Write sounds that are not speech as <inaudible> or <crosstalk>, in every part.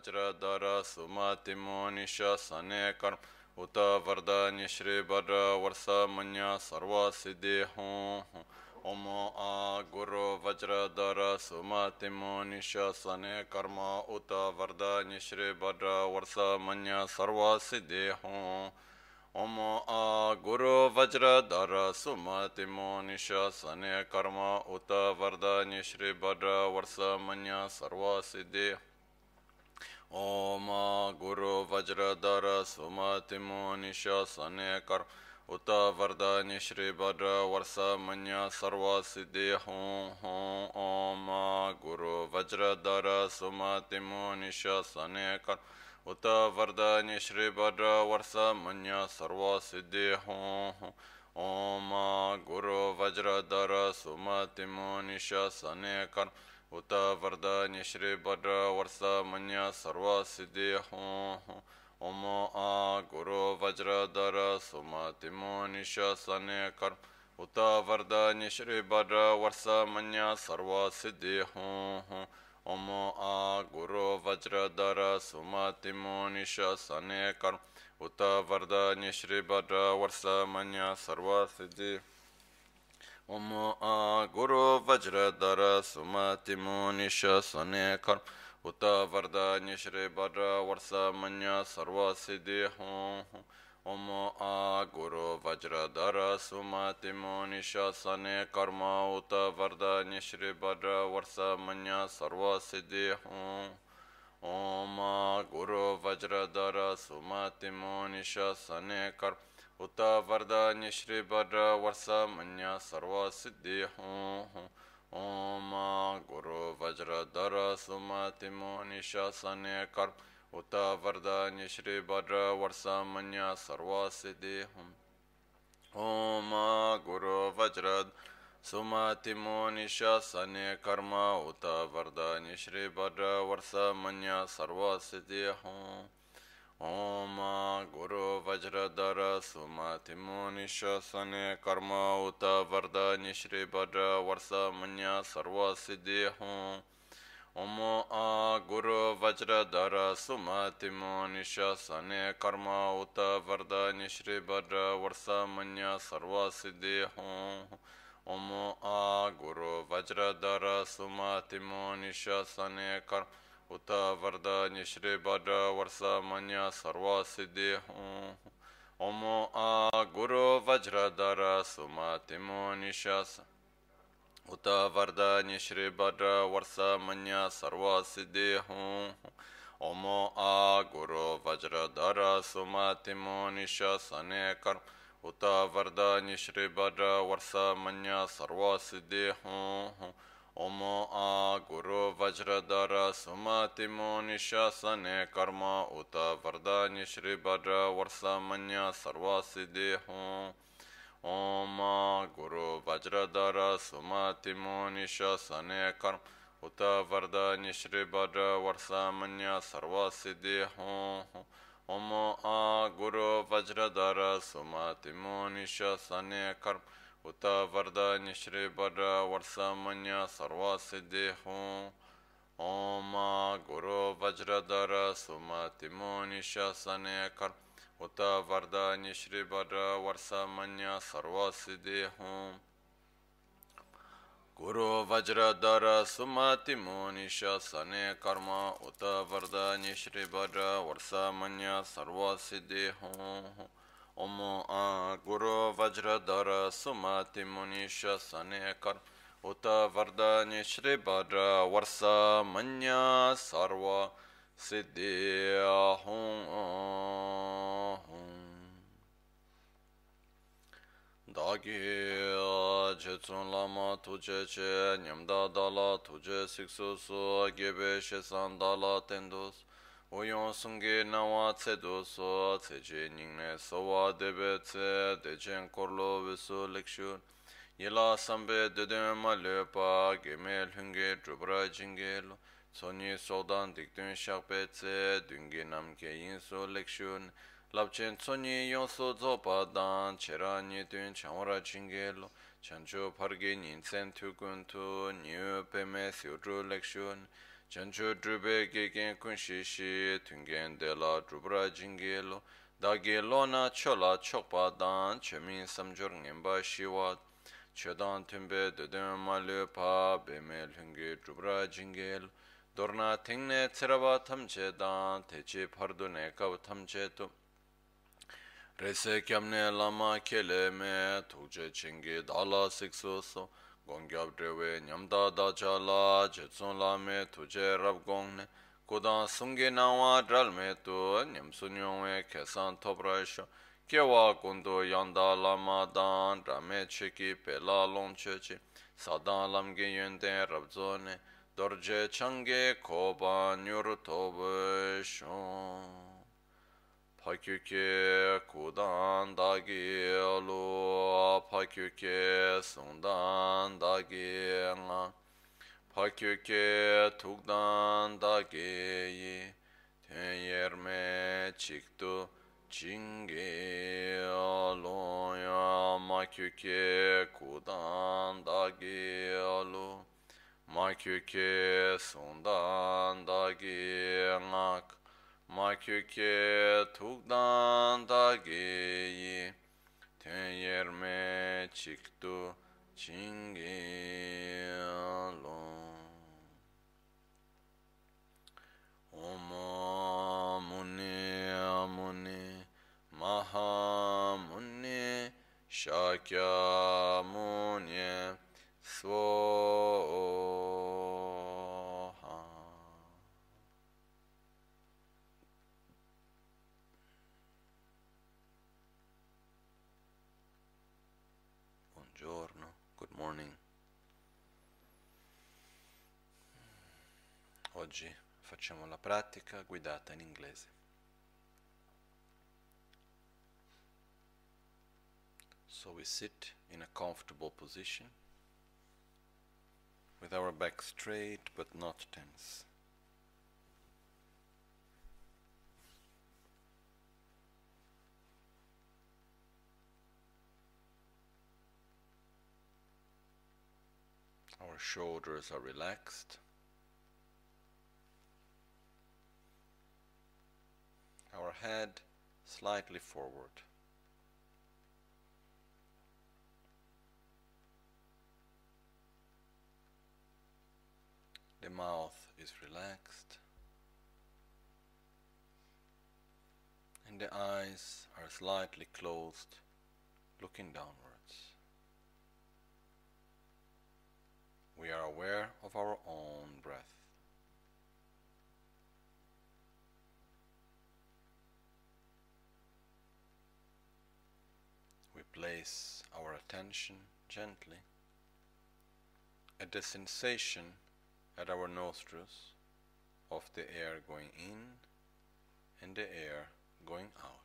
وجر در سم تم نیش سنے کرم ات ورد نیشری بدر ورس منیہ سرو سوں ام آ گرو وزر در سم تم نیش سن کرم ات وردا نیشری بدر وس منیہ سرو سم آ گرو وزر در سم تیم نیش سنے کرم ات وردا نیشری بدر ورس منہ سرو س ओम गुरु वज्रधर सुमतिमो निशासने कर उत वरदान्य श्री भद्र वर्ष मन्य सर्व सिद्धि हों हों ओम गुरु वज्रधर सुमतिमो निशासने कर उत वरदान्य श्री भद्र वर्ष मन्य सर्व सिद्धि हों हों ओम गुरु वज्रधर सुमतिमो निशासने कर उत वरदान्य श्री भद्र वर्ष मन्य सर्व सिद्धि हों ओम आ गुरु वज्रधर सुमतिमो निशासने कर उत वरदान्य श्री भद्र वर्ष मन्य सर्व सिद्धि हों ओम आ गुरु वज्रधर सुमतिमो निशासने कर उत वरदान्य श्री भद्र ام آ گرو وزر در سمتی می شنے کرم ات وردا نی شری بر ور ور ورش منہ سرو سوں ام آ گرو وزر در سمتی منی سنے كرم ات وردا نی شری بر ور ور ور ور ورث منہ سرو سدھی ہوم آ گرو وزر در سما تم ن سنے كرم ات ورد نیشری بر وس منیہ سرو سی ہوم گرو وزر در سمتی می شا سر ات ورد نیشری بر وس منیہ سروسی دھیاں گرو وجر سمتی می شا سن کرم ات ورد نی بر وس منہ سروس دیہوں ओम गुरु वज्रधर सुमतिमो निशासने कर्म उत वरदान्य श्री भद्र वर्ष मन्य सर्व सिद्धि हों ओम आ गुरु वज्रधर सुमतिमो निशासने कर्म उत वरदान्य श्री भद्र वर्ष मन्य सर्व सिद्धि हों ओम आ गुरु वज्रधर सुमतिमो निशासने कर्म उत वरदान्य श्री भद्र वर्ष मन्य सर्व सिद्धि हों ओम आ गुरु वज्रधर सुमतिमो निशास उत वरदान्य श्री भद्र वर्ष मन्य सर्व सिद्धि हों ओम आ गुरु वज्रधर सुमतिमो निशासने कर उत वरदान्य श्री भद्र वर्ष मन्य सर्व सिद्धि हों ओम आ गुरु वज्रधर सुमतिमो निशासने कर्म उत वरदान्य श्री भद्र वर्ष मन्य सर्व सिद्धि हों ओम गुरु वज्रधर सुमतिमो निशासने कर्म उत वरदान्य श्री भद्र वर्ष मन्य सर्व सिद्धि हों ओम आ गुरु वज्रधर सुमतिमो निशासने कर्म اتا وردہ نشر برا ورسامنیا سروا سدیحوں اوما گرو وجردر سما تیمو نشاسنے کر اتا وردہ نشر برا ورسامنیا سروا سدیحوں گرو وجردر سما تیمو نشاسنے کرما اتا وردہ نشر برا ورسامنیا سروا سدیحوں मन्य सर्व सिद्धि हों ओम आ गुरु वज्रधर सुमति मुनिश सने कर उत वरदान्य श्री भद्र वर्ष मन्य सर्व सिद्धि हों दागी jetsun lama tuje che nyamda dala tuje siksu su gebe shesan dala tendus Oyon sungi nawa tse doso, tse je ningne sowa debe tse, dechen korlo visu lekshun. Yela sambe deden ma lepa, geme lhunge drupra jingi lo. Soni sodan dikdun shakpe tse, dungi namke yinsu lekshun. Lapchen tsoni yonso zopa dan, chera nyedun chamura jingi lo. Chanchu pargi ninsen tukun tu, niyu peme siudru lekshun. chancho dhrupe keken kunshi shi tungen de la dhrupra jingi lo dagi lo na chola chokpa dan chemin samjor ngenpa shiwa chodan tumbe dodun ma le pa beme lungi dhrupra jingi lo dorna tingne tsiraba tamche dan techi pardu ne kaw tamche tu. Rese kyamne lama kele me tukche chingi dala sikso so. gongyab drewe nyamda dacha la chetsun la me tuje rab gongne kudan sumge nangwa dral me tu nyamsu nyongwe kesan topra isho kewa kundu yanda lama dan rame cheki pe la long chechi sadan lamge yunde rab zone dorje change koba nyur tobe shon. Pakyuke kudan dagi alu pakyuke sundan dagi nga pakyuke tukdan dagi yi ten yerme chiktu chingi alu ya makyuke kudan dagi alu makyuke sundan dagi ngak ma kyu ke tuk dan da ge yi ten yer me chik tu ching lo om muni muni maha muni shakya Oggi facciamo la pratica guidata in inglese. So we sit in a comfortable position with our back straight but not tense. Our shoulders are relaxed. Our head slightly forward. The mouth is relaxed. And the eyes are slightly closed, looking downwards. we are aware of our own breath. We place our attention gently at the sensation at our nostrils of the air going in and the air going out.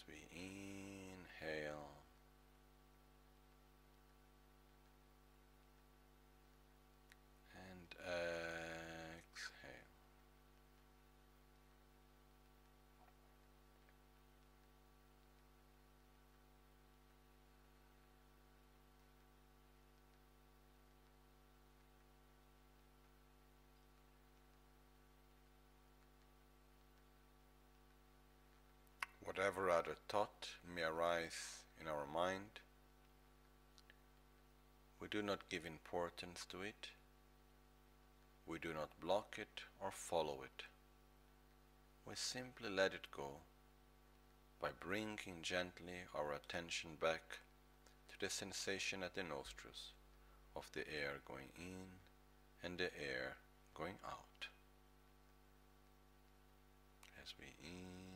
As we inhale and exhale. Whatever other thought may arise in our mind, we do not give importance to it, we do not block it or follow it. We simply let it go by bringing gently our attention back to the sensation at the nostrils of the air going in and the air going out. As we inhale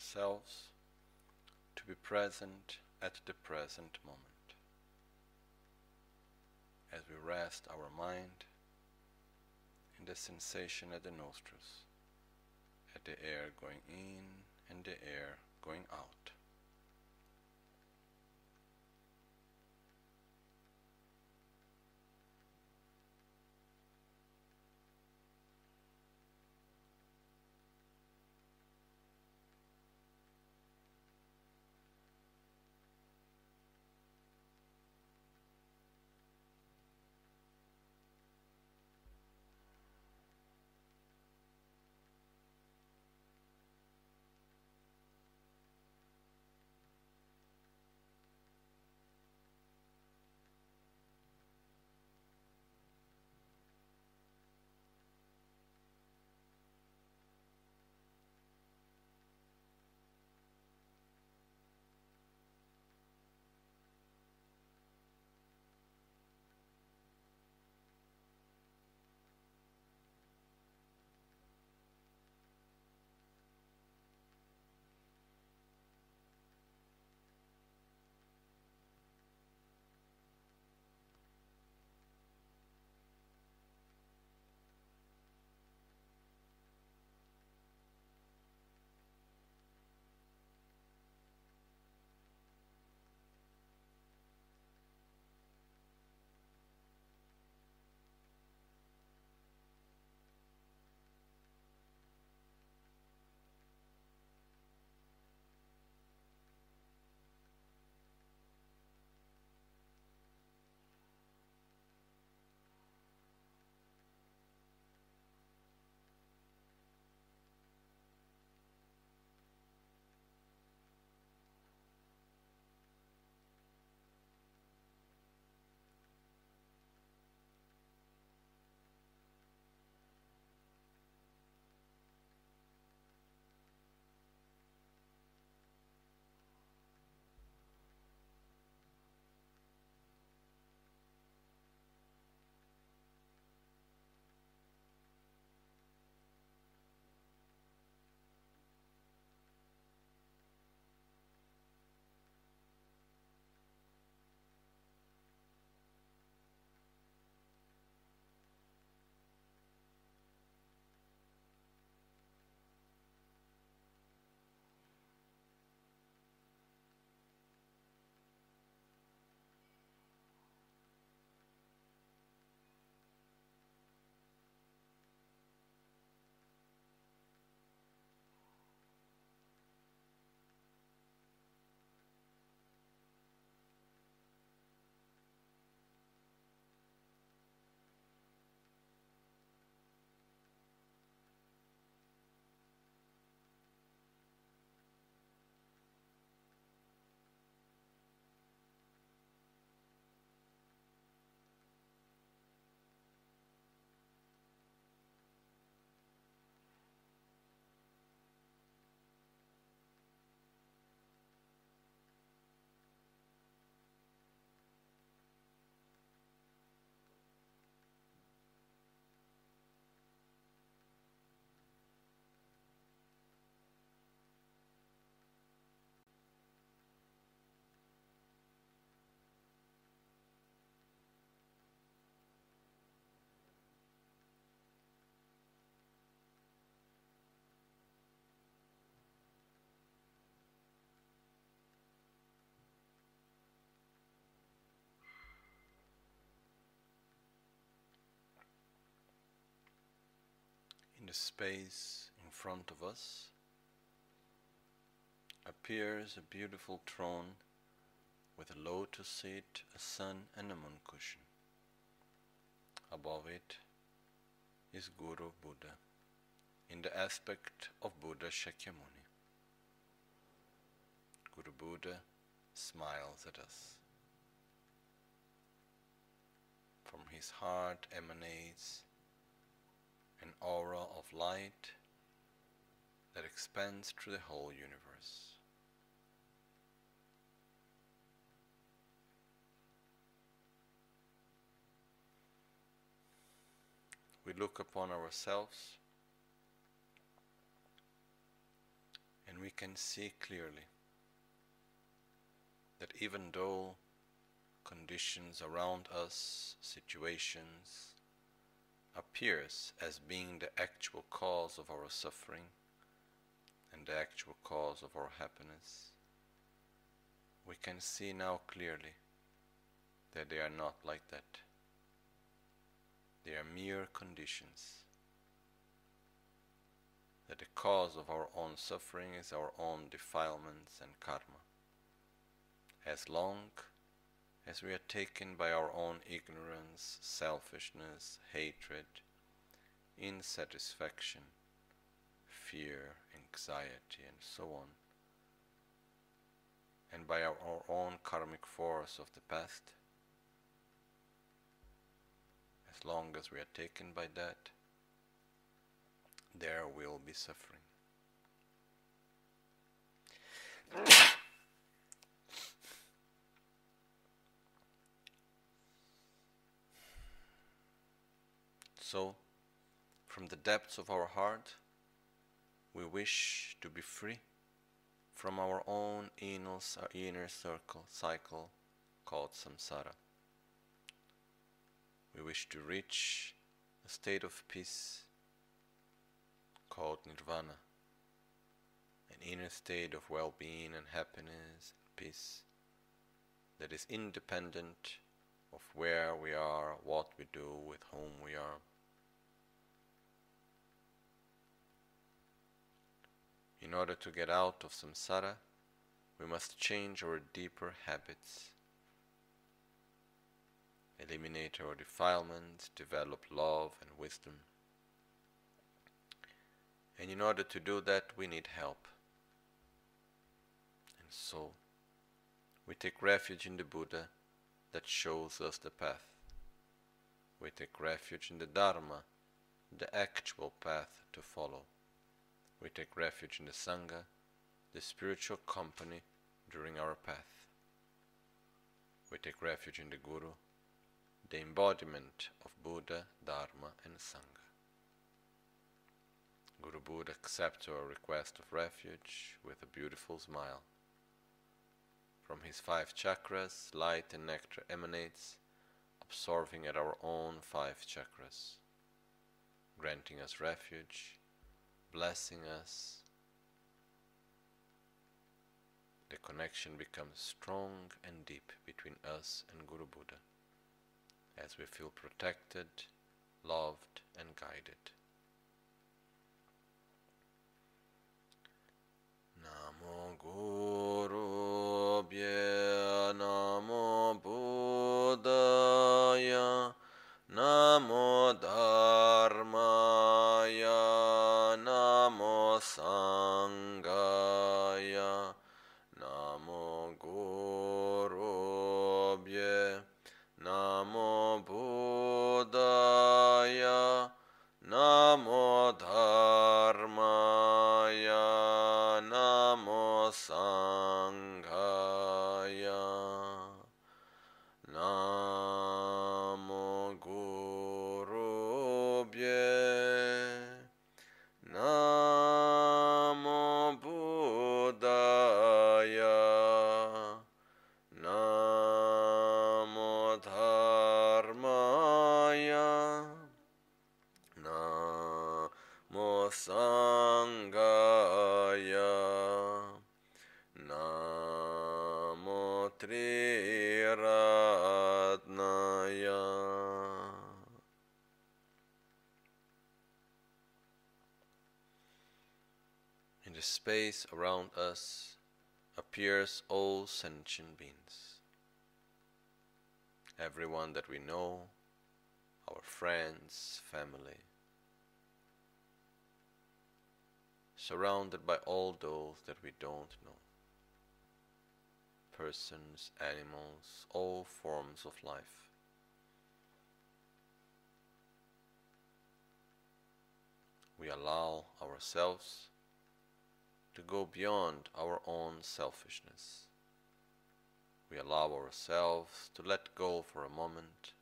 ourselves to be present at the present moment. As we rest our mind in the sensation at the nostrils, at the air going in and the air going out. The space in front of us appears a beautiful throne with a lotus seat, a sun, and a moon cushion. Above it is Guru Buddha in the aspect of Buddha Shakyamuni. Guru Buddha smiles at us. From his heart emanates an aura of light that expands through the whole universe. We look upon ourselves and we can see clearly that even though conditions around us, situations, appears as being the actual cause of our suffering and the actual cause of our happiness, we can see now clearly that they are not like that. They are mere conditions. That the cause of our own suffering is our own defilements and karma. As long as we are taken by our own ignorance, selfishness, hatred, insatisfaction, fear, anxiety, and so on, and by our, our own karmic force of the past, as long as we are taken by that, there will be suffering. So, from the depths of our heart, we wish to be free from our own inner, circle cycle called samsara. We wish to reach a state of peace called nirvana, an inner state of well being and happiness and peace that is independent of where we are, what we do, with whom we are. In order to get out of samsara, we must change our deeper habits, eliminate our defilements, develop love and wisdom. And in order to do that, we need help. And so, we take refuge in the Buddha that shows us the path. We take refuge in the Dharma, the actual path to follow we take refuge in the Sangha, the spiritual company during our path. We take refuge in the Guru, the embodiment of Buddha, Dharma, and Sangha. Guru Buddha accepts our request of refuge with a beautiful smile. From his five chakras, light and nectar emanates, absorbing at our own five chakras, granting us refuge blessing us, the connection becomes strong and deep between us and Guru Buddha as we feel protected, loved, and guided. Namo Guru Bhye Namo Buddhaya Namo Dharmaya around us appears all sentient beings. Everyone that we know, our friends, family, surrounded by all those that we don't know. Persons, animals, all forms of life. We allow ourselves go beyond our own selfishness. We allow ourselves to let go for a moment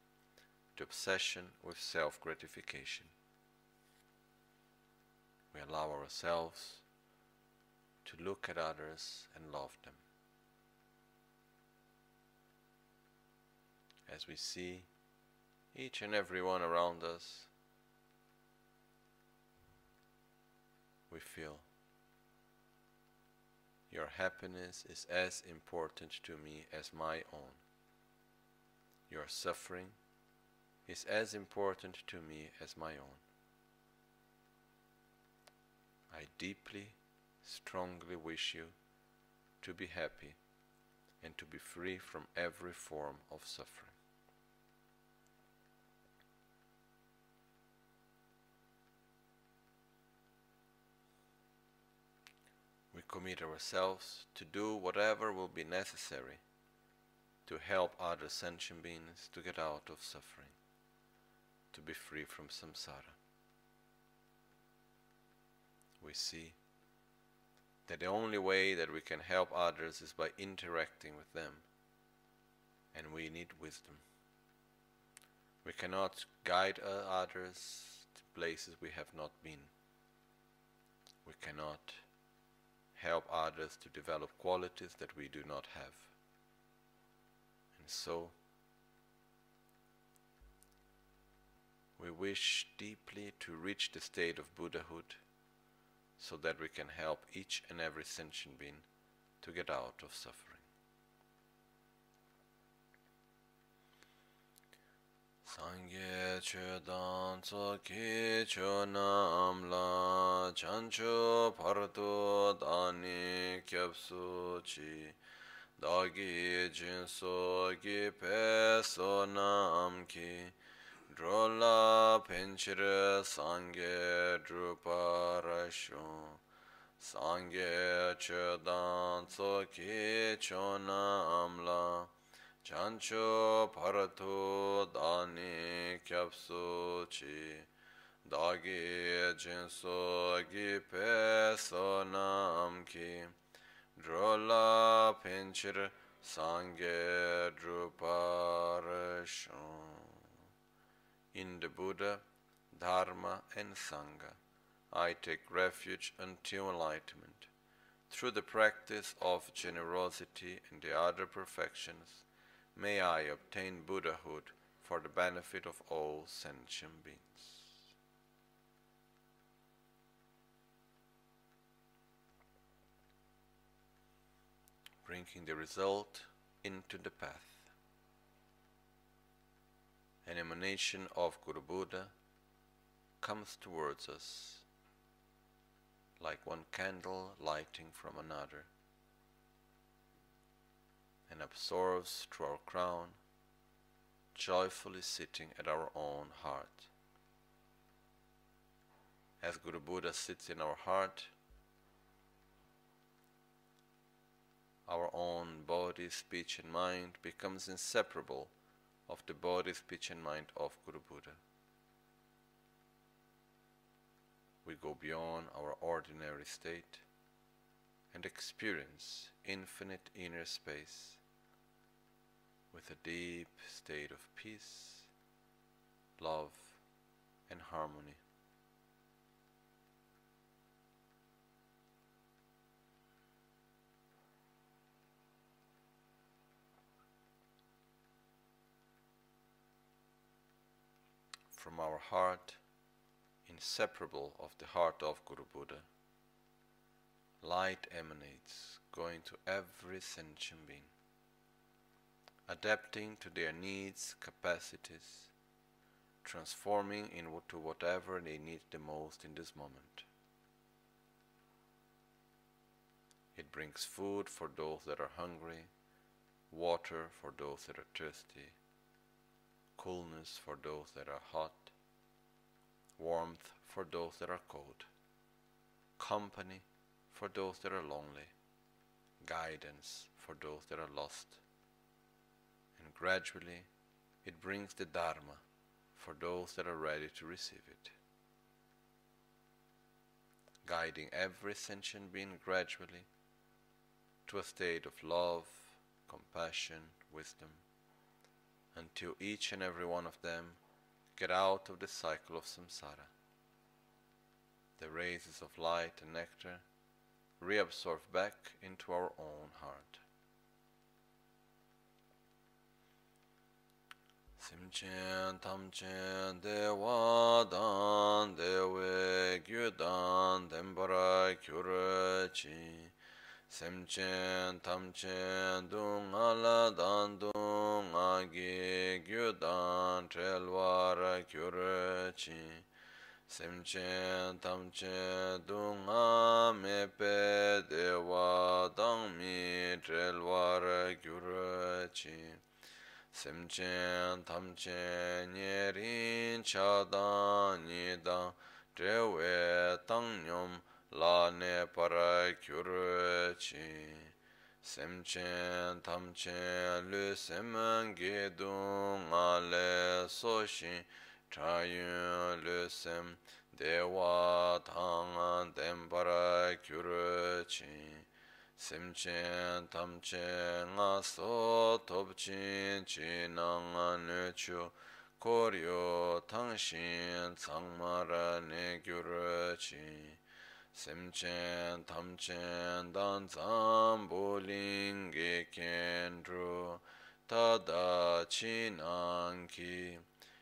to obsession with self gratification. We allow ourselves to look at others and love them. As we see each and every one around us, we feel your happiness is as important to me as my own. Your suffering is as important to me as my own. I deeply, strongly wish you to be happy and to be free from every form of suffering. We commit ourselves to do whatever will be necessary to help other sentient beings to get out of suffering, to be free from samsara. We see that the only way that we can help others is by interacting with them, and we need wisdom. We cannot guide others to places we have not been. We cannot help others to develop qualities that we do not have. And so, we wish deeply to reach the state of Buddhahood so that we can help each and every sentient being to get out of suffering. sangye che dan tso ki cho nam la chan cho par tu dani kyab su chi. Dagi jin so gi pe so nam ki. Drola penchir sangye drupa rasho sangye che dan tso ki cho nam la. Chancho paratu dani kyapsu chi dagi jinso gi peso nam ki drola pinchir sangye druparashon in the Buddha, Dharma, and Sangha. I take refuge until enlightenment. Through the practice of generosity and the other perfections, may I obtain Buddhahood for the benefit of all sentient beings. Bringing the result into the path an emanation of Guru Buddha comes towards us like one candle lighting from another and absorbs through our crown, joyfully sitting at our own heart. As Guru Buddha sits in our heart, our own body, speech, and mind becomes inseparable of the body, speech, and mind of Guru Buddha. We go beyond our ordinary state and experience infinite inner space with a deep state of peace, love, and harmony. from our heart, inseparable of the heart of Guru Buddha, light emanates, going to every sentient being, adapting to their needs, capacities, transforming into whatever they need the most in this moment. It brings food for those that are hungry, water for those that are thirsty, coolness for those that are hot, warmth for those that are cold, company for those that are lonely, guidance for those that are lost. Gradually it brings the Dharma for those that are ready to receive it. Guiding every sentient being gradually to a state of love, compassion, wisdom until each and every one of them get out of the cycle of samsara. The rays of light and nectar reabsorb back into our own heart. simchen tamchen dewa dan dewe gyudan dembara kyurachi semchen tamchen dungala dan dungagi gyudan trelwara kyurachi semchen tamchen dunga mepe dewa dangmi trelwara kyurachi semchen tamchen nyerin chadan nidang trewe tangnyom la ne para kyur chi. Semchen tamchen lu semen gedung ale so shin chayun lu sem dewa tang den para kyur chi. simchen tamchen nga so topchen chi na nga ne chu. Koryo tangshin tsangmara ne gyur chi simchen tamchen dan tsam boling ge kendru tada chi nang ki.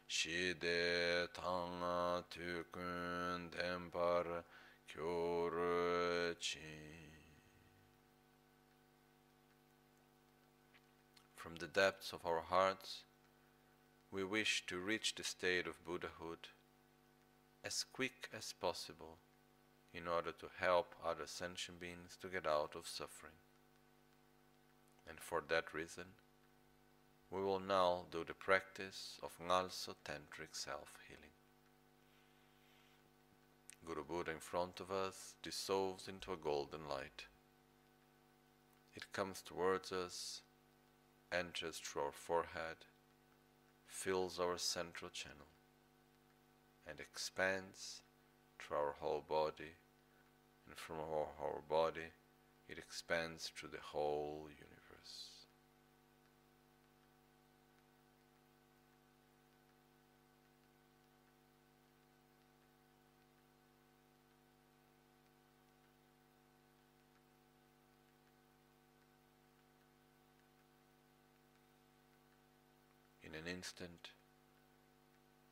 Shide tanga tukun tempar gyur chi from the depths of our hearts, we wish to reach the state of Buddhahood as quick as possible in order to help other sentient beings to get out of suffering. And for that reason, we will now do the practice of Ngalso Tantric self healing. Guru Buddha in front of us dissolves into a golden light. It comes towards us enters through our forehead, fills our central channel, and expands through our whole body, and from our whole body it expands through the whole universe. An instant,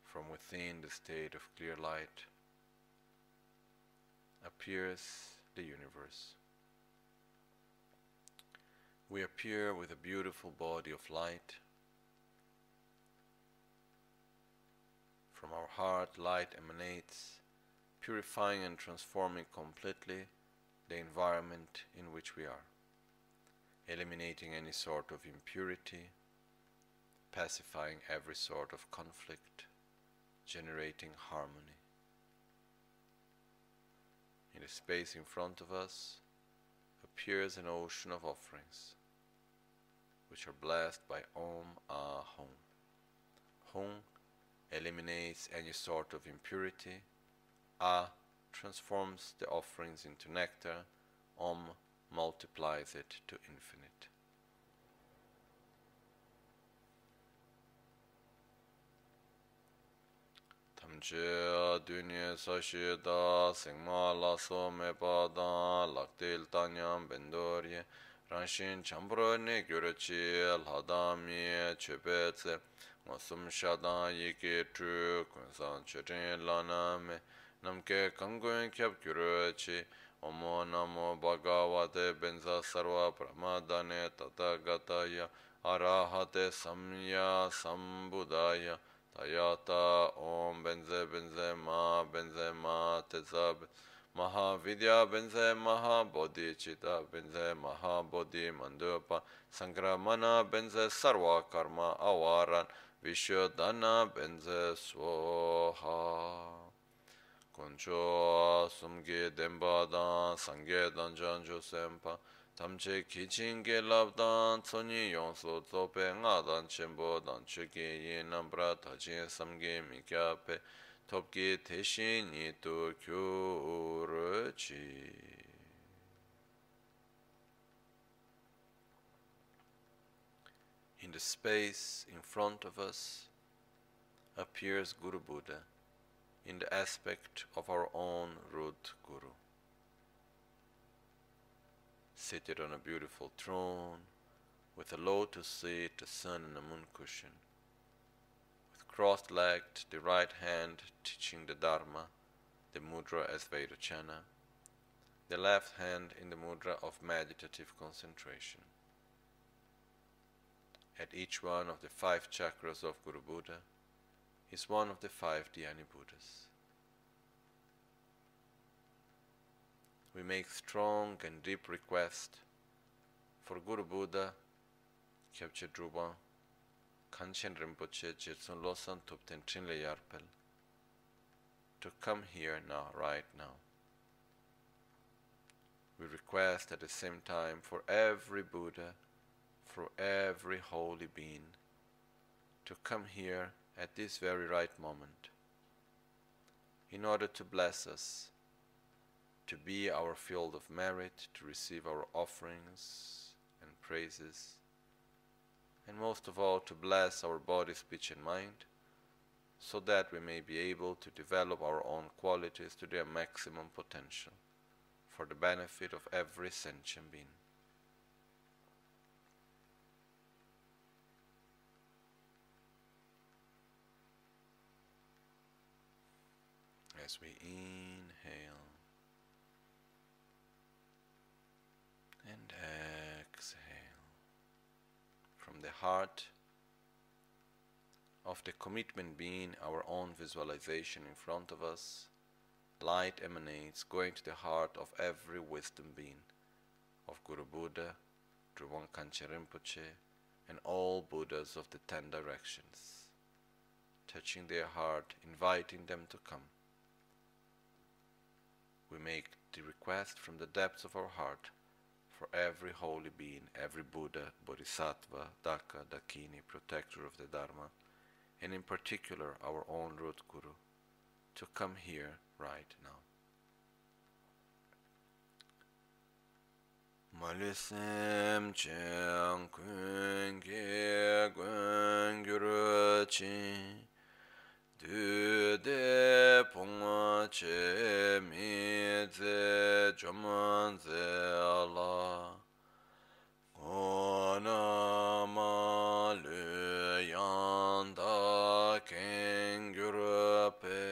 from within the state of clear light, appears the universe. We appear with a beautiful body of light. From our heart, light emanates, purifying and transforming completely the environment in which we are, eliminating any sort of impurity pacifying every sort of conflict, generating harmony. In the space in front of us appears an ocean of offerings, which are blessed by Om Ah Hum. Hum eliminates any sort of impurity. Ah transforms the offerings into nectar. Om multiplies it to infinite. che dunye sa she da singma la so me pa da lak tel tanyam bendor ye ranshin chambro ne gyur chi la da mi che pe tse. Ma sum sha da ye ke tu kun san che ten la na me. Nam ke kang gun kyab gyur chi omo namo bhagavate benza sarva pramadane tata gataya arahate samya sambudaya Tayata Om Benze Benze Ma Benze Ma Teza Maha Vidya Benze Maha Bodhi Chita Benze Maha Bodhi Mandupa Sangramana Benze Sarva Karma Avaran Vishodana Benze Swaha Kuncho Sumge Dembadan Sangye Danjan Josempa Sempa tamche kichin ge labdan tsoni tsope nga dan chenpo dan chuki yin nambra tachin samge mikya pe teshin chi. In the space in front of us appears Guru Buddha in the aspect of our own root Guru. Seated on a beautiful throne with a lotus seat, a sun, and a moon cushion. With crossed legged, the right hand teaching the Dharma, the mudra as Vairocana, the left hand in the mudra of meditative concentration. At each one of the five chakras of Guru Buddha is one of the five Dhyani Buddhas. We make strong and deep request for Guru Buddha, Kyabche Druban, Gangchen Rinpoche, Jetsun Losan Tupten Trinle Yarpel, to come here now, right now. We request at the same time for every Buddha, for every holy being, to come here at this very right moment in order to bless us, to be our field of merit, to receive our offerings and praises, and most of all to bless our body, speech, and mind, so that we may be able to develop our own qualities to their maximum potential for the benefit of every sentient being. As we inhale and exhale from the heart of the commitment being our own visualization in front of us light emanates, going to the heart of every wisdom being, of Guru Buddha, Drupal Gangchen Rinpoche, and all Buddhas of the ten directions, touching their heart, inviting them to come. We make the request from the depths of our heart for every holy being, every Buddha, Bodhisattva, Daka, Dakini, protector of the Dharma, and in particular our own root Guru, to come here right now. Malisem chang kun ge gun gyuru chi du de pong che mi ze choman ze ala ona ma lu yan da ken gyuru pe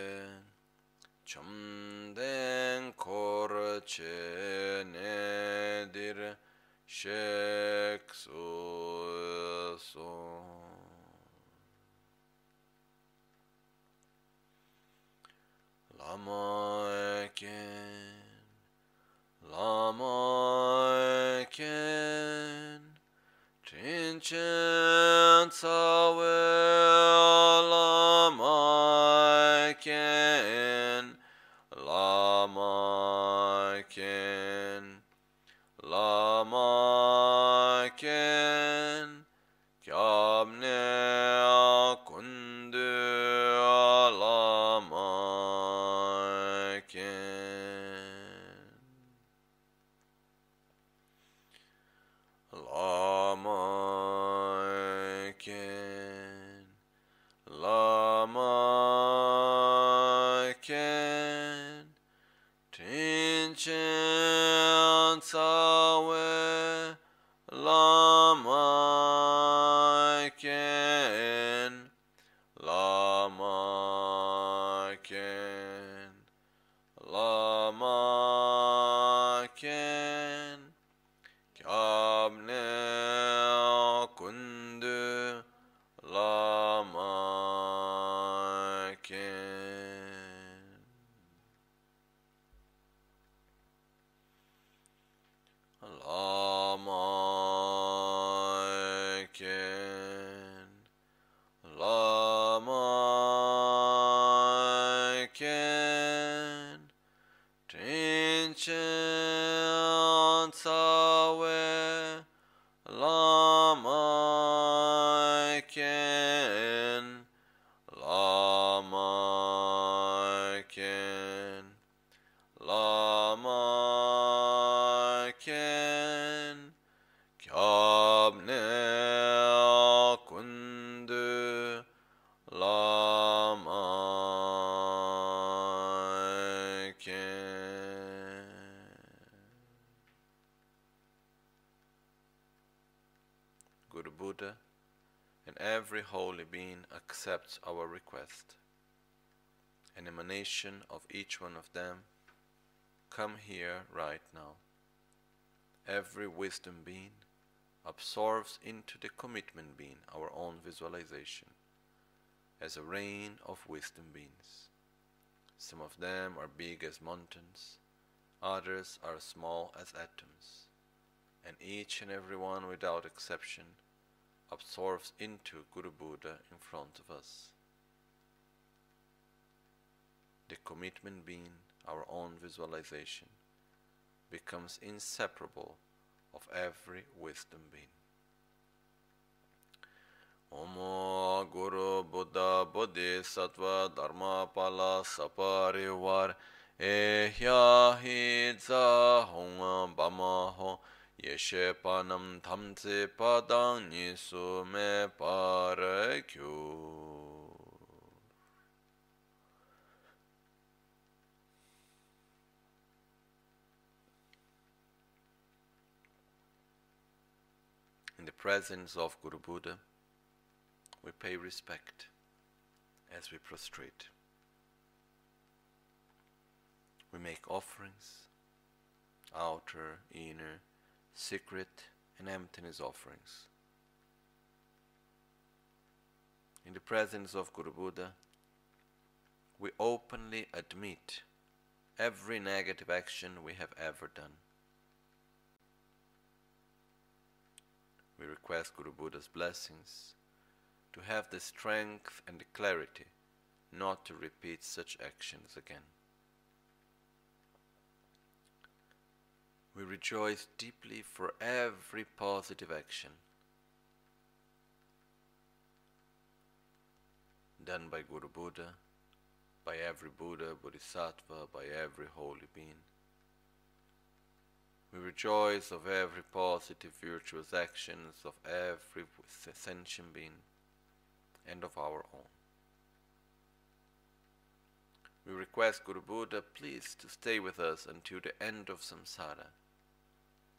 chomden kor che lama ken lama chen tsawe accepts our request. An emanation of each one of them, come here right now. Every wisdom being absorbs into the commitment being our own visualization as a rain of wisdom beings. Some of them are big as mountains, others are small as atoms, and each and every one without exception absorbs into Guru Buddha in front of us. The commitment being our own visualization becomes inseparable of every wisdom being. Omo Guru Buddha Bodhisattva Dharma Pala Saparivar Ehya Hidza Hong Bama Yeshe Panam Padang Nisu Me Parakyu In the presence of Guru Buddha, we pay respect as we prostrate. We make offerings, outer, inner, secret, and emptiness offerings. In the presence of Guru Buddha, we openly admit every negative action we have ever done. We request Guru Buddha's blessings to have the strength and the clarity not to repeat such actions again. We rejoice deeply for every positive action done by Guru Buddha, by every Buddha, Bodhisattva, by every holy being. We rejoice of every positive virtuous actions of every sentient being and of our own. We request Guru Buddha please to stay with us until the end of samsara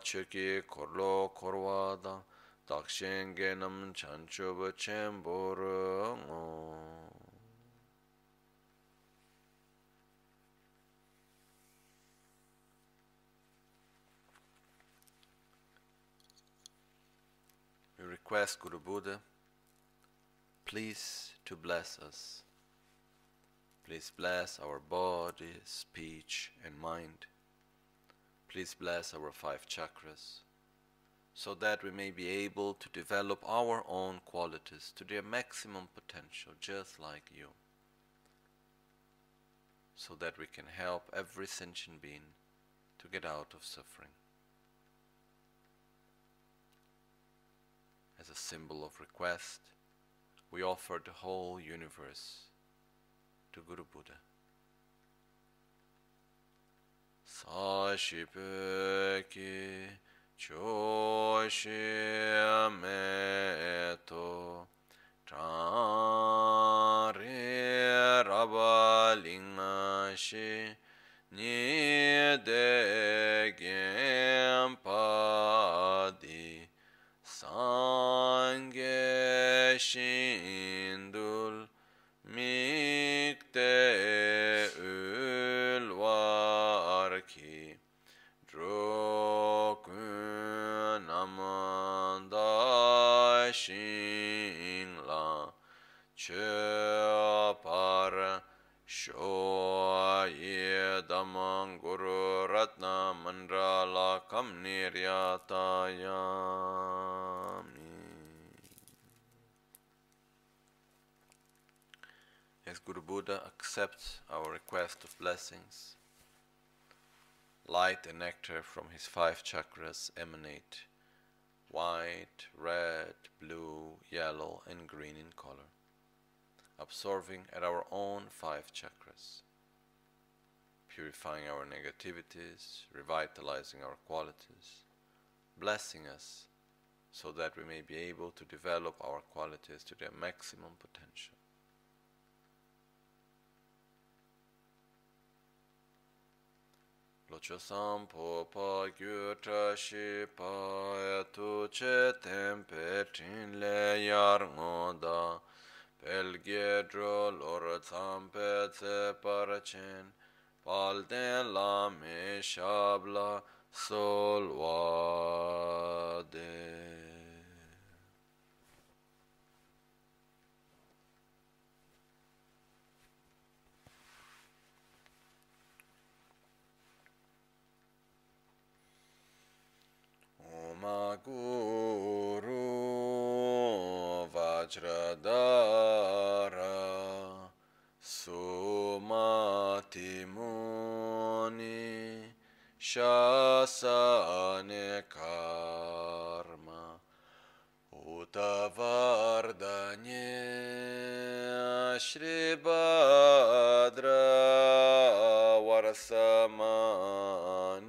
choki korlo korwa da dakshen genam chemboro ngo We request Guru Buddha, please to bless us. Please bless our body, speech, and mind. Please bless our five chakras so that we may be able to develop our own qualities to their maximum potential, just like you. So that we can help every sentient being to get out of suffering. As a symbol of request, we offer the whole universe to Guru Buddha. 사시베기 조시메토 자레라발링나시 니데겐파디 상게신둘 mikte Amanda Shingla Chapar Shoye Damang Guru Ratna Kam As Guru Buddha accepts our request of blessings, light and nectar from his five chakras emanate white, red, blue, yellow, and green in color, absorbing at our own five chakras, purifying our negativities, revitalizing our qualities, blessing us so that we may be able to develop our qualities to their maximum potential. Locho sampo pa gyutra shi pa tu che tempe chin le yar ngoda pelge dro lor tsampe tse par chen pal den la me shabla solwade. Guru Vajradara Sumatimuni Shasane Karma Utavardane Shri Badra Varasamani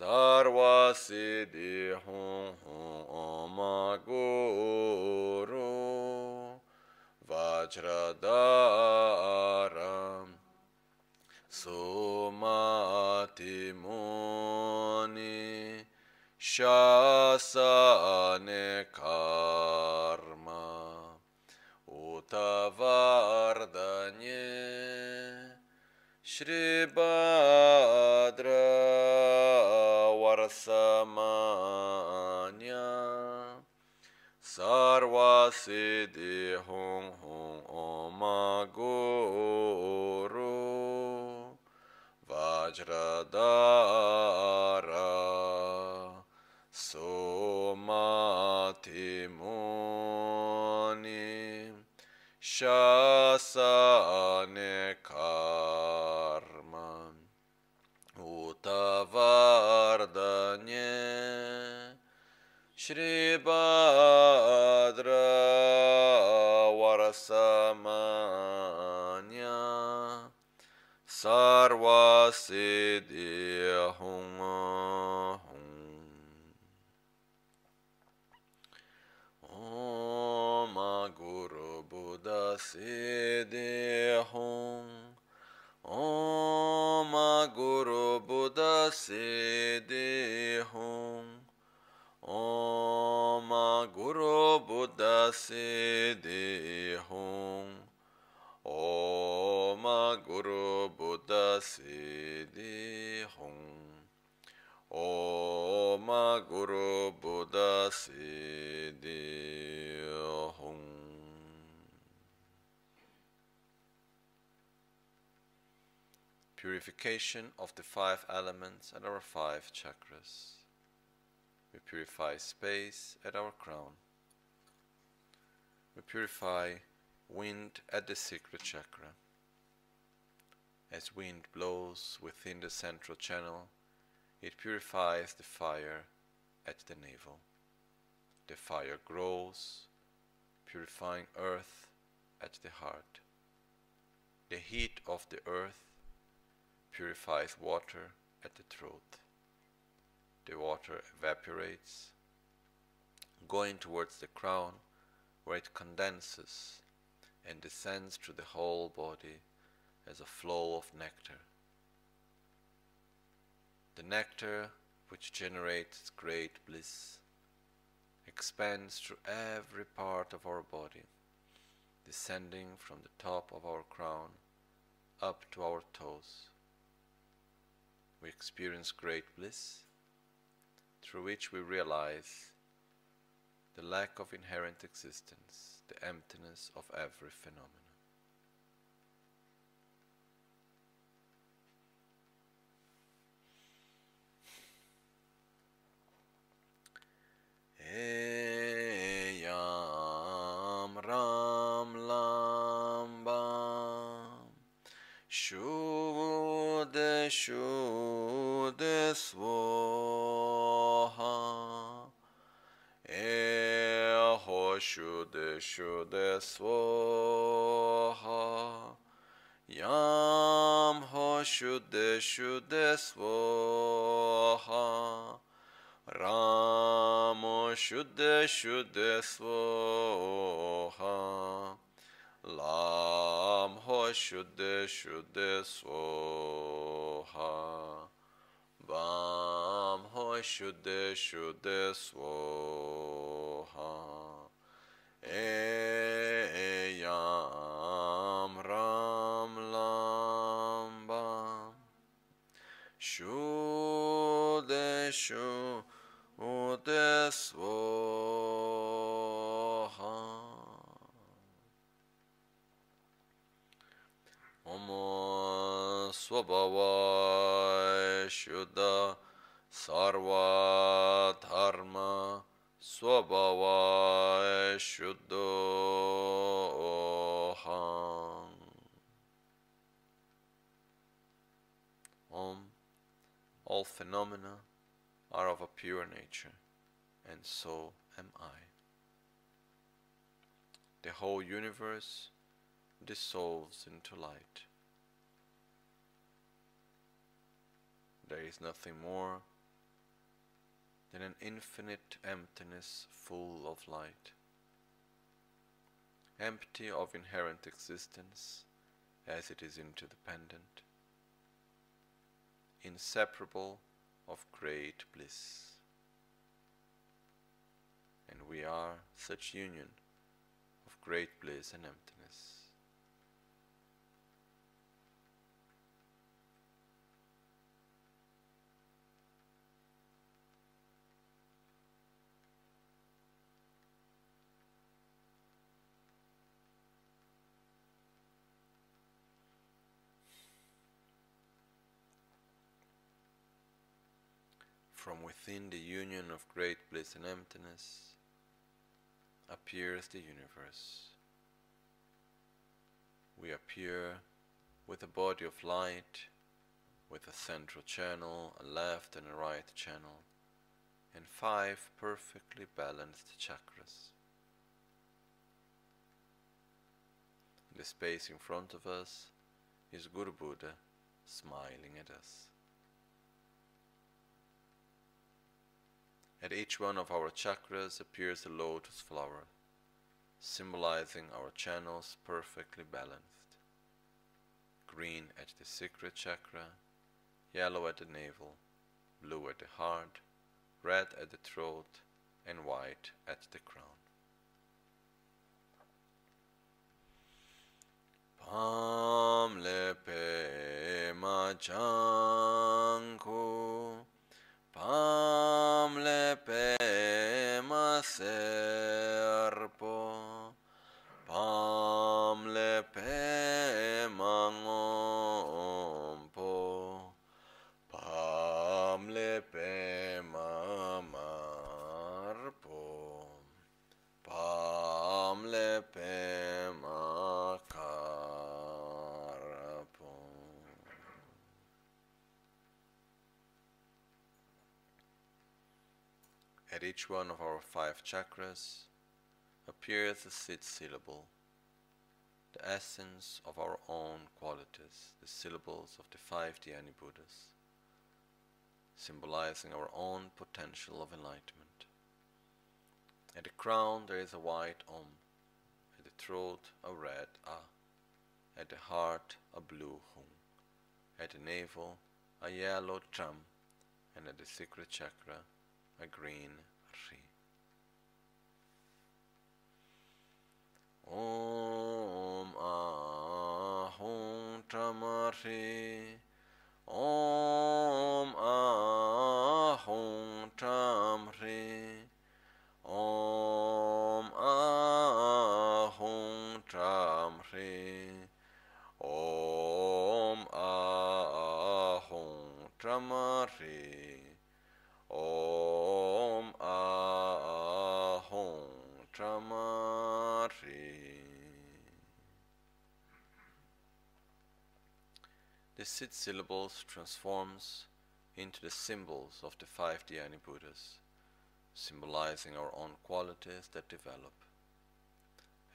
Sarva Siddhi Hum Hum Guru Vajradara Sumati Muni Shasane Karma Utavardanye Shri Badra Samanya Sarva Siddhi Hong Hong Oma Guru Vajradhara. Somati Muni Shasana Shribhadra Varasamanya Sarvasid Buddha Siddhi Hum Om Guru Buddha Siddhi Hum Om Guru Buddha Siddhi Hum Purification of the five elements and our five chakras. We purify space at our crown. We purify wind at the secret chakra. As wind blows within the central channel, it purifies the fire at the navel. The fire grows, purifying earth at the heart. The heat of the earth purifies water at the throat. The water evaporates, going towards the crown where it condenses and descends through the whole body as a flow of nectar. The nectar, which generates great bliss, expands through every part of our body, descending from the top of our crown up to our toes. We experience great bliss, through which we realize the lack of inherent existence, the emptiness of every phenomenon. Shuddhe shuddhe swaha Yam ho shuddhe shuddhe swaha Ramo shuddhe shuddhe swaha Lam ho shuddhe shuddhe swaha Bam ho shuddhe shuddhe swaha pure nature, and so am I. The whole universe dissolves into light. There is nothing more than an infinite emptiness full of light, empty of inherent existence as it is interdependent, inseparable of great bliss. And we are such union of great bliss and emptiness. From within the union of great bliss and emptiness appears the universe. We appear with a body of light, with a central channel, a left and a right channel, and five perfectly balanced chakras. In the space in front of us is Guru Buddha smiling at us. At each one of our chakras appears a lotus flower, symbolizing our channels perfectly balanced. Green at the secret chakra, yellow at the navel, blue at the heart, red at the throat, and white at the crown. Pam lepe ma chanku Pam lepe ma serpo Pam each one of our five chakras appears the sixth syllable, the essence of our own qualities, the syllables of the five Dhyani Buddhas, symbolizing our own potential of enlightenment. At the crown there is a white Om, at the throat a red A, at the heart a blue Hum, at the navel a yellow Tram, and at the secret chakra a green Sí. Om Ahum Chamashi Om Ahum Six syllables transforms into the symbols of the five Dhyani Buddhas, symbolizing our own qualities that develop.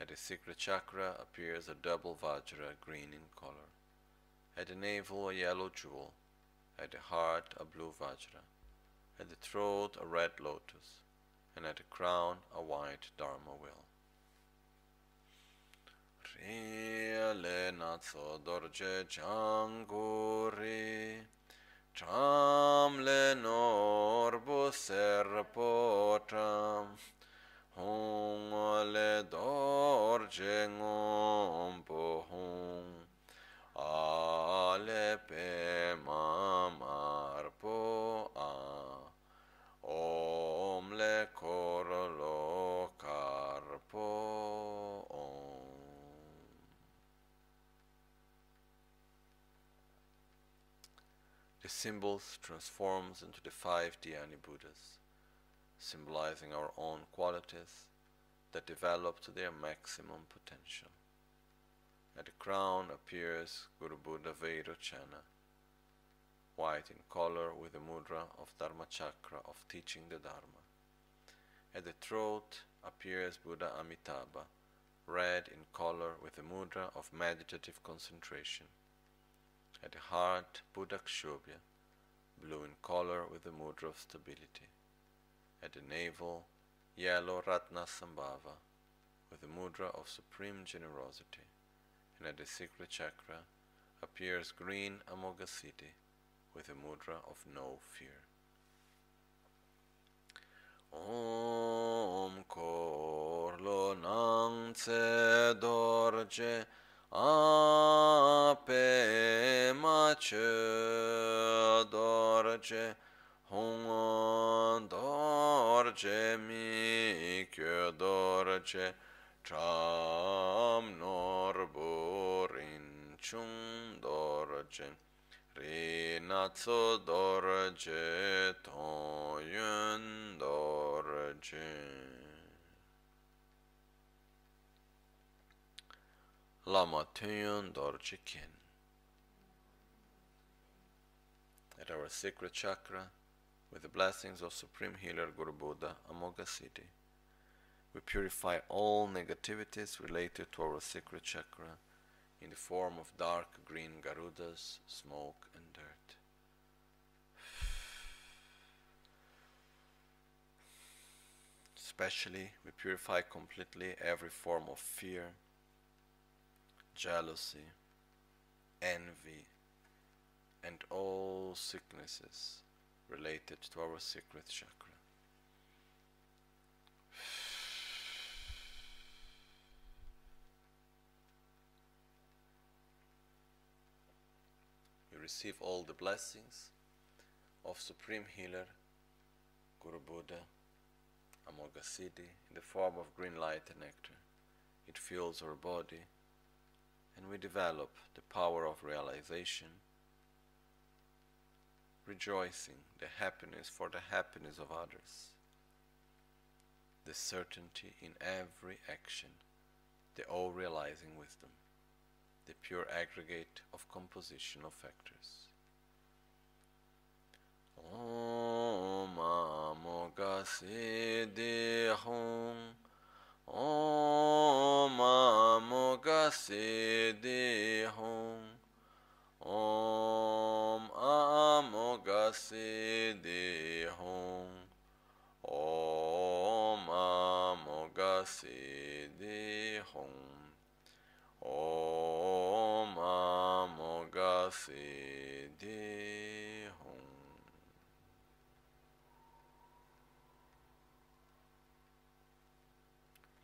At the secret chakra appears a double Vajra, green in color. At the navel, a yellow jewel. At the heart, a blue Vajra. At the throat, a red lotus. And at the crown, a white Dharma wheel. Riele natso dorje janguri Tram le norbo serpotram Hong le dorje ngompo hong Ale pe mamarpo a Om le korlo karpo om The symbols transforms into the five Dhyani Buddhas, symbolizing our own qualities that develop to their maximum potential. At the crown appears Guru Buddha Vairochana, white in color with the mudra of Dharma Chakra of teaching the Dharma. At the throat appears Buddha Amitabha, red in color with the mudra of meditative concentration. At the heart, Buddha Akshobhya, blue in color with the mudra of stability. At the navel, yellow Ratna Sambhava with the mudra of supreme generosity. And at the secret chakra appears green Amoghasiddhi with the mudra of no fear. Om Korlo Nang Tse Dorje Ape Mache Dorje Hong Dorje Mi Kyo Dorje Tram Norburin Chung Dorje Rinatsu Dorje Toyun Dorje Lama Tuyun Dorje Kin At our sacred chakra, with the blessings of Supreme Healer Guru Buddha Amoghasiddhi, we purify all negativities related to our sacred chakra in the form of dark green garudas, smoke, and dirt. <sighs> Especially, we purify completely every form of fear, jealousy, envy, and all sicknesses related to our secret chakra. <sighs> We receive all the blessings of Supreme Healer Guru Buddha Amoghasiddhi in the form of green light and nectar. It fuels our body and we develop the power of realization, rejoicing the happiness for the happiness of others, the certainty in every action, the all realizing wisdom, the pure aggregate of composition of factors. Om Amoghasiddhi Hum Om Amoghasiddhi Hum Om Amoghasiddhi Hum Om Amoghasiddhi Hum Om Amoghasiddhi Hum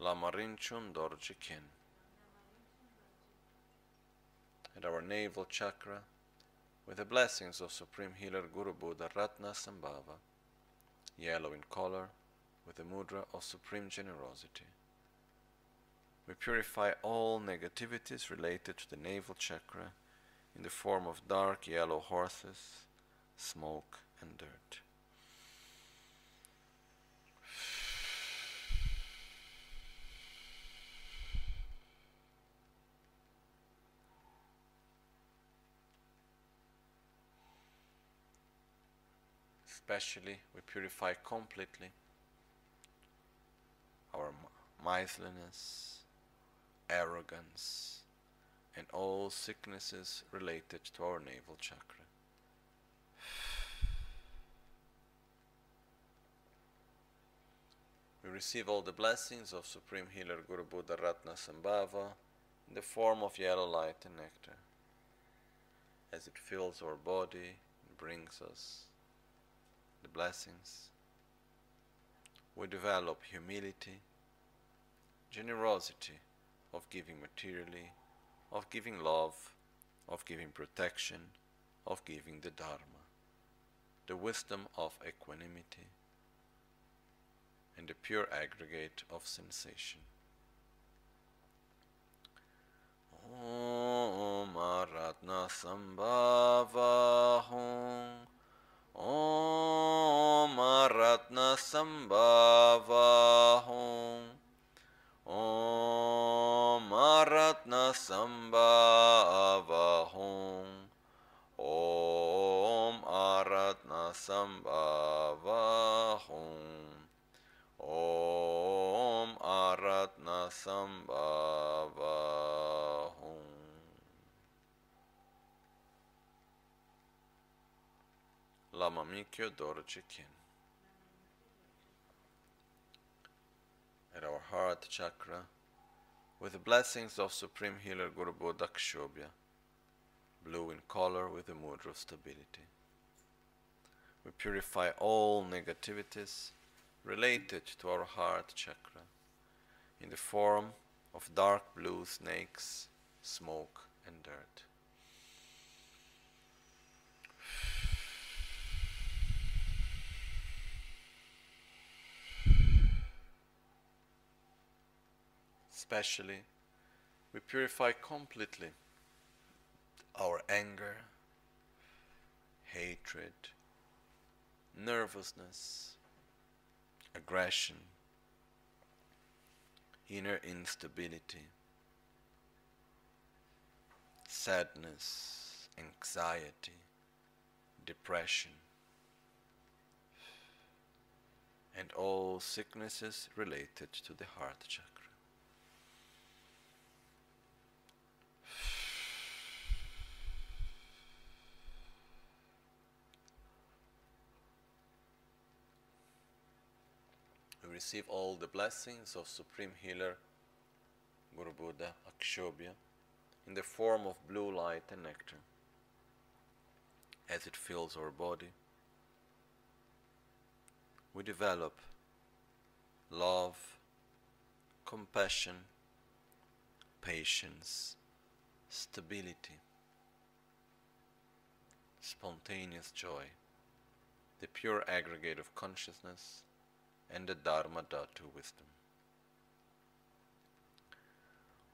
Lama Rinchun Dorje Kin. At our navel chakra, with the blessings of Supreme Healer Guru Buddha Ratna Sambhava, yellow in color, with the mudra of supreme generosity. We purify all negativities related to the navel chakra in the form of dark yellow horses, smoke, and dirt. Especially, we purify completely our miserliness, arrogance, and all sicknesses related to our navel chakra. We receive all the blessings of Supreme Healer Guru Buddha Ratna Sambhava in the form of yellow light and nectar. As it fills our body and brings us the blessings, we develop humility, generosity of giving materially, of giving love, of giving protection, of giving the Dharma, the wisdom of equanimity, and the pure aggregate of sensation. Om Aratna Sambhava Hum Om Aratna Sambhava Hum Om Aratna Sambhava Hum Om Aratna Sambhava Hum Om Aratna Sambhava Hum Lama Dorje Kin At our heart chakra, with the blessings of Supreme Healer Guru Buddha Akshobhya, blue in color with the mudra of stability. We purify all negativities related to our heart chakra in the form of dark blue snakes, smoke, and dirt. Especially, we purify completely our anger, hatred, nervousness, aggression, inner instability, sadness, anxiety, depression, and all sicknesses related to the heart chakra. We receive all the blessings of Supreme Healer Guru Buddha Akshobhya in the form of blue light and nectar as it fills our body. We develop love, compassion, patience, stability, spontaneous joy, the pure aggregate of consciousness and the Dharma Dhatu wisdom.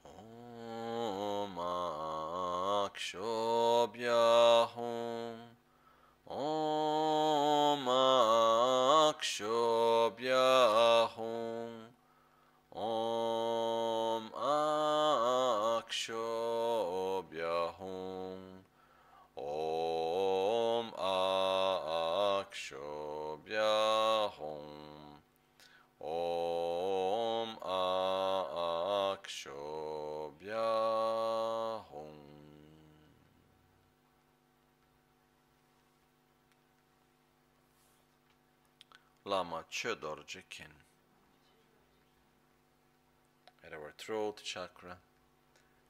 Om Akshobhya Hum Om Akshobhya Lama Chodorje Kin. At our throat chakra,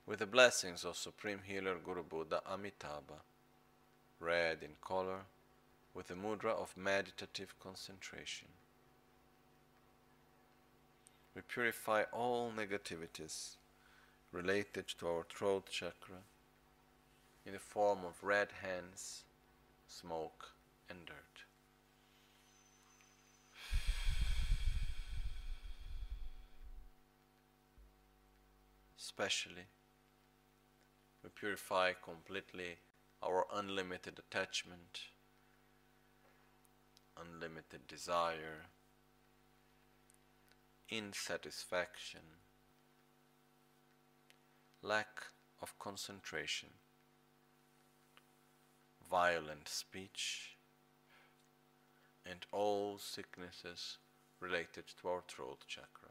with the blessings of Supreme Healer Guru Buddha Amitabha, red in color, with the mudra of meditative concentration. We purify all negativities related to our throat chakra in the form of red hands, smoke, and dirt. Especially, we purify completely our unlimited attachment, unlimited desire, insatisfaction, lack of concentration, violent speech, and all sicknesses related to our throat chakra.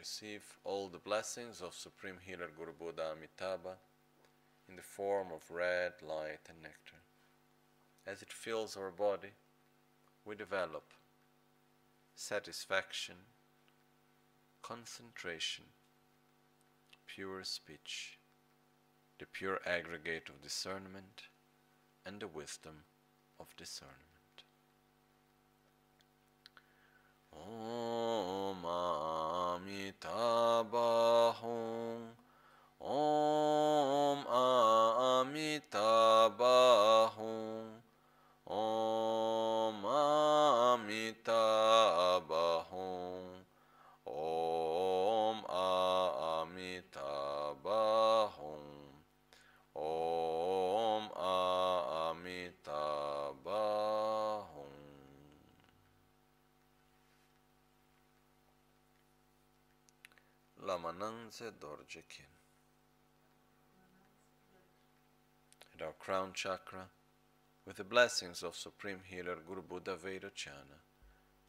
Receive all the blessings of Supreme Healer Guru Buddha Amitabha in the form of red light and nectar. As it fills our body, we develop satisfaction, concentration, pure speech, the pure aggregate of discernment, and the wisdom of discernment. Om Amitabha Om Amitabha Lamananze Dorje At our crown chakra, with the blessings of Supreme Healer Guru Buddha Vairocana,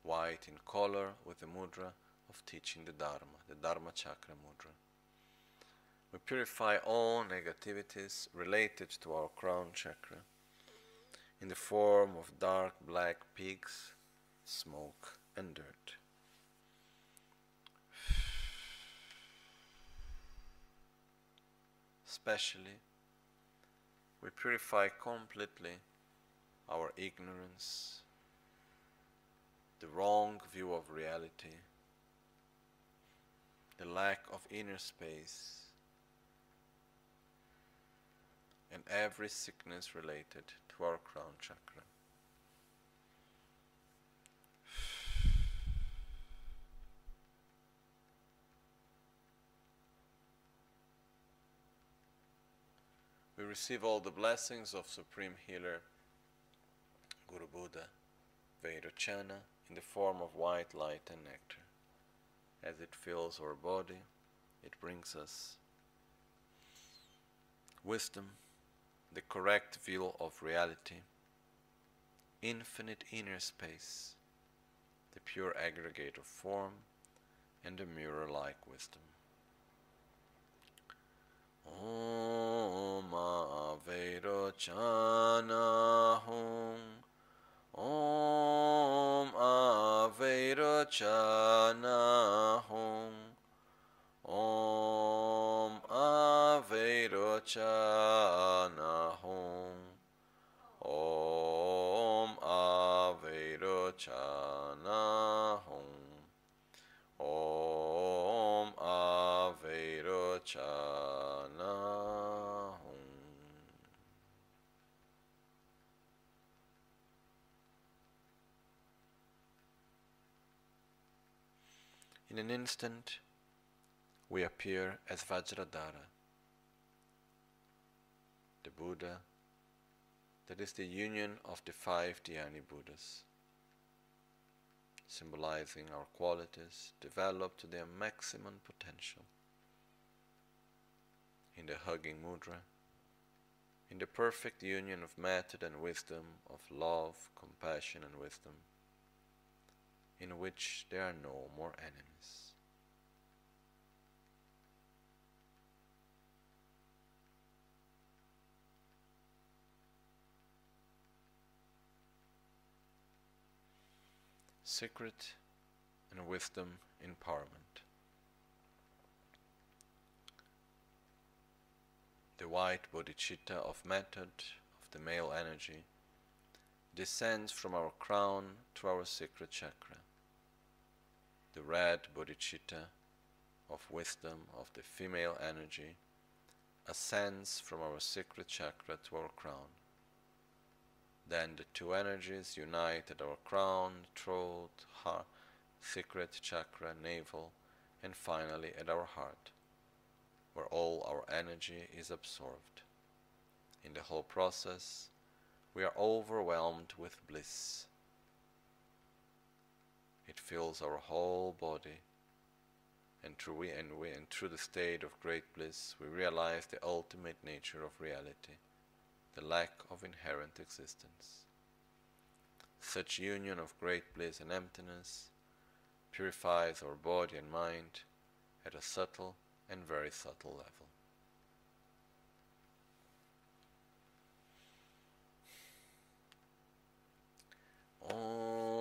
white in color with the mudra of teaching the Dharma, the Dharma Chakra mudra. We purify all negativities related to our crown chakra in the form of dark black pigs, smoke, and dirt. Especially, we purify completely our ignorance, the wrong view of reality, the lack of inner space, and every sickness related to our crown chakra. We receive all the blessings of Supreme Healer Guru Buddha Vairocana in the form of white light and nectar. As it fills our body, it brings us wisdom, the correct view of reality, infinite inner space, the pure aggregate of form, and the mirror like wisdom. Om Aveirochana Hum Om Aveirochana Hum Om Aveirochana Hum Om Aveirochana Hum Om Aveirochana Hum In an instant, we appear as Vajradhara, the Buddha that is the union of the five Dhyani Buddhas, symbolizing our qualities developed to their maximum potential. In the hugging mudra, in the perfect union of method and wisdom, of love, compassion, and wisdom, in which there are no more enemies. Secret and wisdom empowerment. The white bodhicitta of method of the male energy descends from our crown to our sacred chakra. The red bodhicitta of wisdom of the female energy ascends from our sacred chakra to our crown. Then the two energies unite at our crown, throat, heart, secret chakra, navel, and finally at our heart, where all our energy is absorbed. In the whole process, we are overwhelmed with bliss. It fills our whole body, and through we and we and through the state of great bliss, we realize the ultimate nature of reality, the lack of inherent existence. Such union of great bliss and emptiness purifies our body and mind at a subtle and very subtle level. Om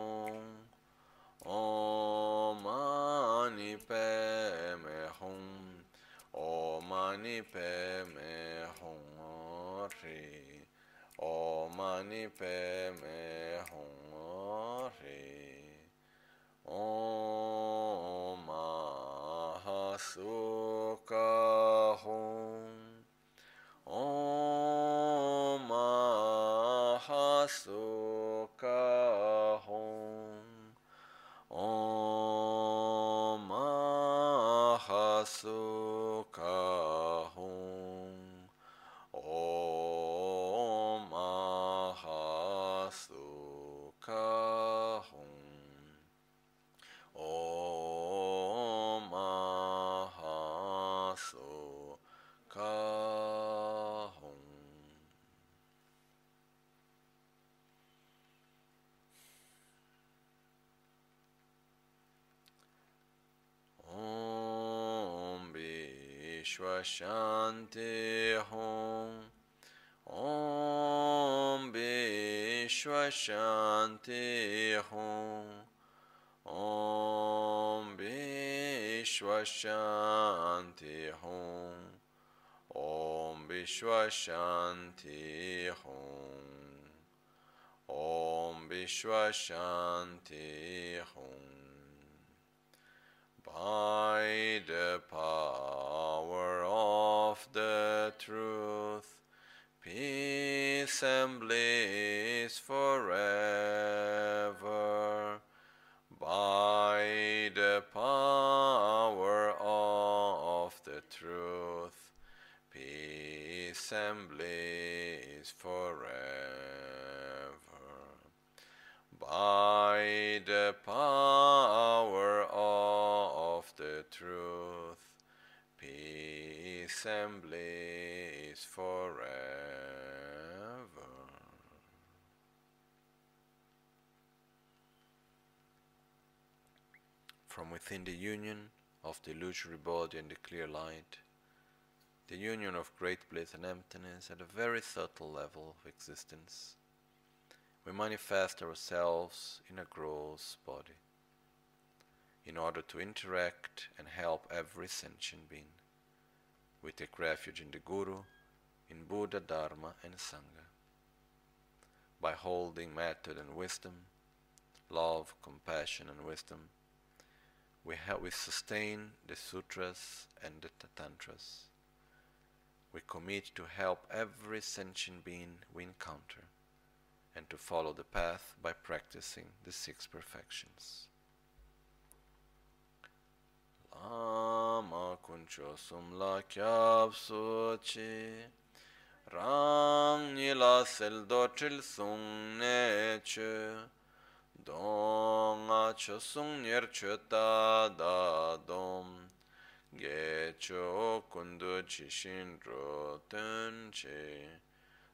Om Mani Padme Hum Om Mani Padme Hum Ri. Om Mani Padme Hum Ri. Om Mahasukha Shanti Hum. Om Vishwa Shanti Hum. By the power of the truth, peace and bliss forever. Forever. From within the union of the illusory body and the clear light, the union of great bliss and emptiness at a very subtle level of existence we manifest ourselves in a gross body in order to interact and help every sentient being. We take refuge in the Guru, in Buddha, Dharma, and Sangha. By holding method and wisdom, love, compassion, and wisdom, we, we sustain the sutras and the tantras. We commit to help every sentient being we encounter and to follow the path by practicing the six perfections. Ama cunciosum la chiav suci, Ram ni la sel docil sung nece, Dong a ce sung nier ta da dom, Ge ce o conduci și înrotânce,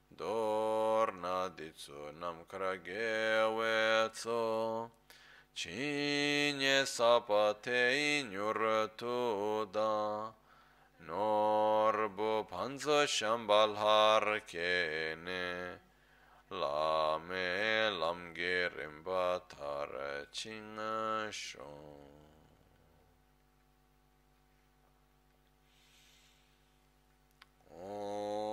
Dorna dițu nam cragevețo, tso Chinye sapa te inyur tu da Norbu panzo shambal har kene. Lame lamge rimba chinga Om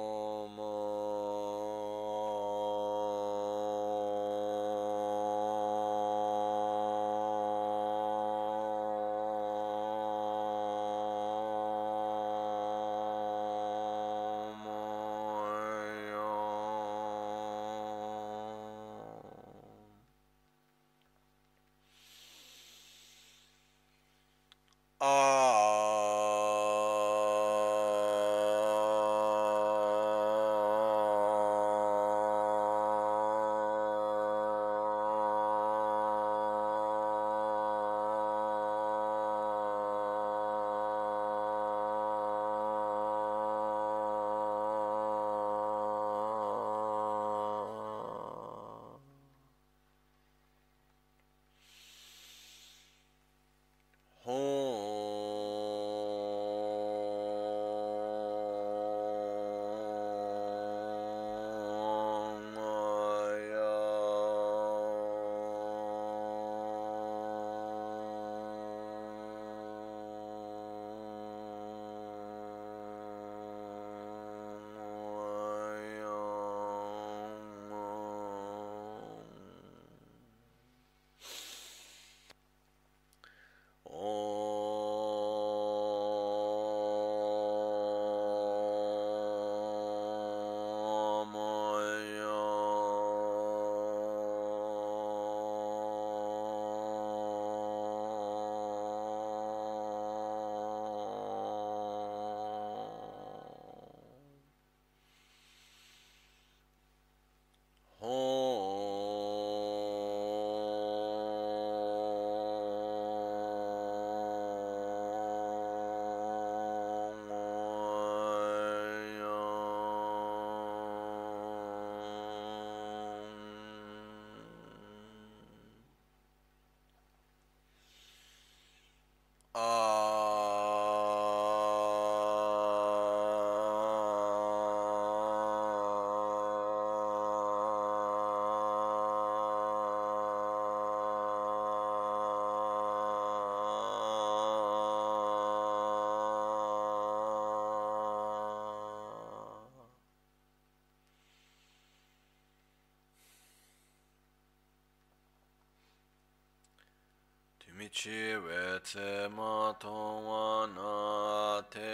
chi we tse ma tong wa na te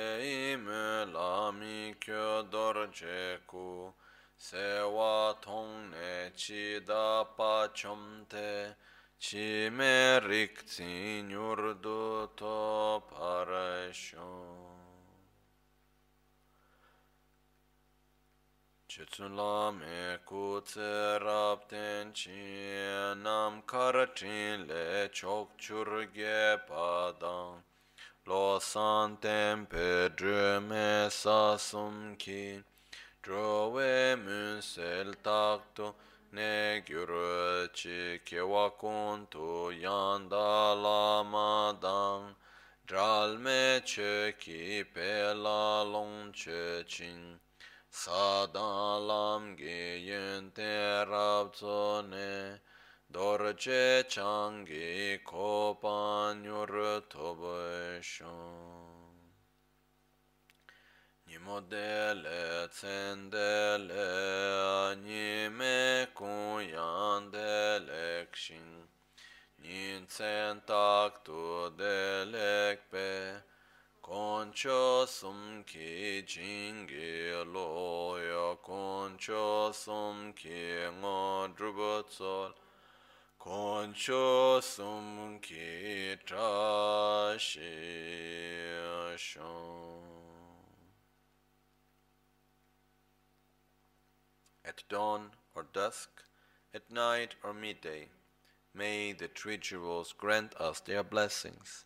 ime la mi kyo dor ku se wa tong ne chi da pa chom te chi me rik tsi nyur du to Chitsun la me ku tse rap ten chi nam kar chin le chok chur ge pa dang lo san ten pe dre me sa sum ki dro we mun sel tak to ne gyur chi ke wa kun tu yan da la ma dang dral me che ki pe la long che ching Sadan lam ge yen te rab tso ne dor che chang ge ko pan yur to bo shon. Nimo de le tsen de le ni me kun yan de le kshin. Nin tsen tak tu de lek pe Concho sum ki jingi lo ya concho sum ki ngo drubo tsol concho sum ki tra shi. At dawn or dusk, at night or midday, may the three jewels grant us their blessings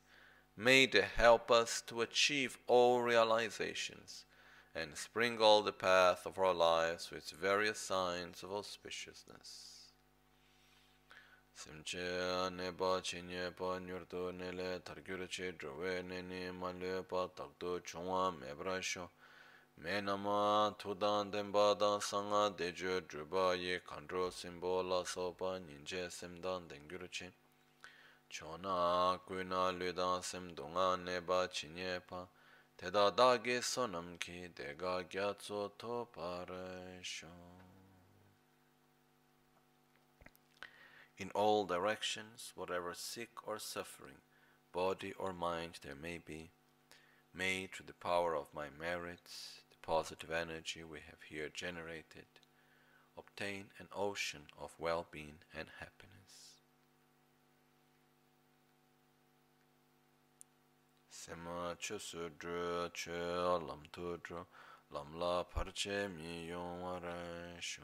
May they help us to achieve all realizations and sprinkle the path of our lives with various signs of auspiciousness. Simche neba chinye pa nyurdo nele targyur che drowe nene malye pa takdo chungwa mebra sho me nama tudan denpa dan sanga dejo druba ye kandro simbo la sopa ninje semdan dengyur che chona kuina ludan sem dunga neba chinye pa teda sonam ki dega gyatso to In all directions, whatever sick or suffering, body or mind there may be, may through the power of my merits, the positive energy we have here generated, obtain an ocean of well-being and happiness. Sema che su dru che lam tu dru lam la parche mi yong shu.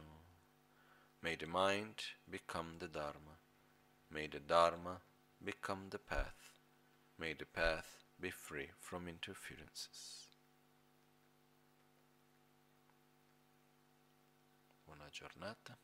May the mind become the Dharma. May the Dharma become the path. May the path be free from interferences. Buona giornata.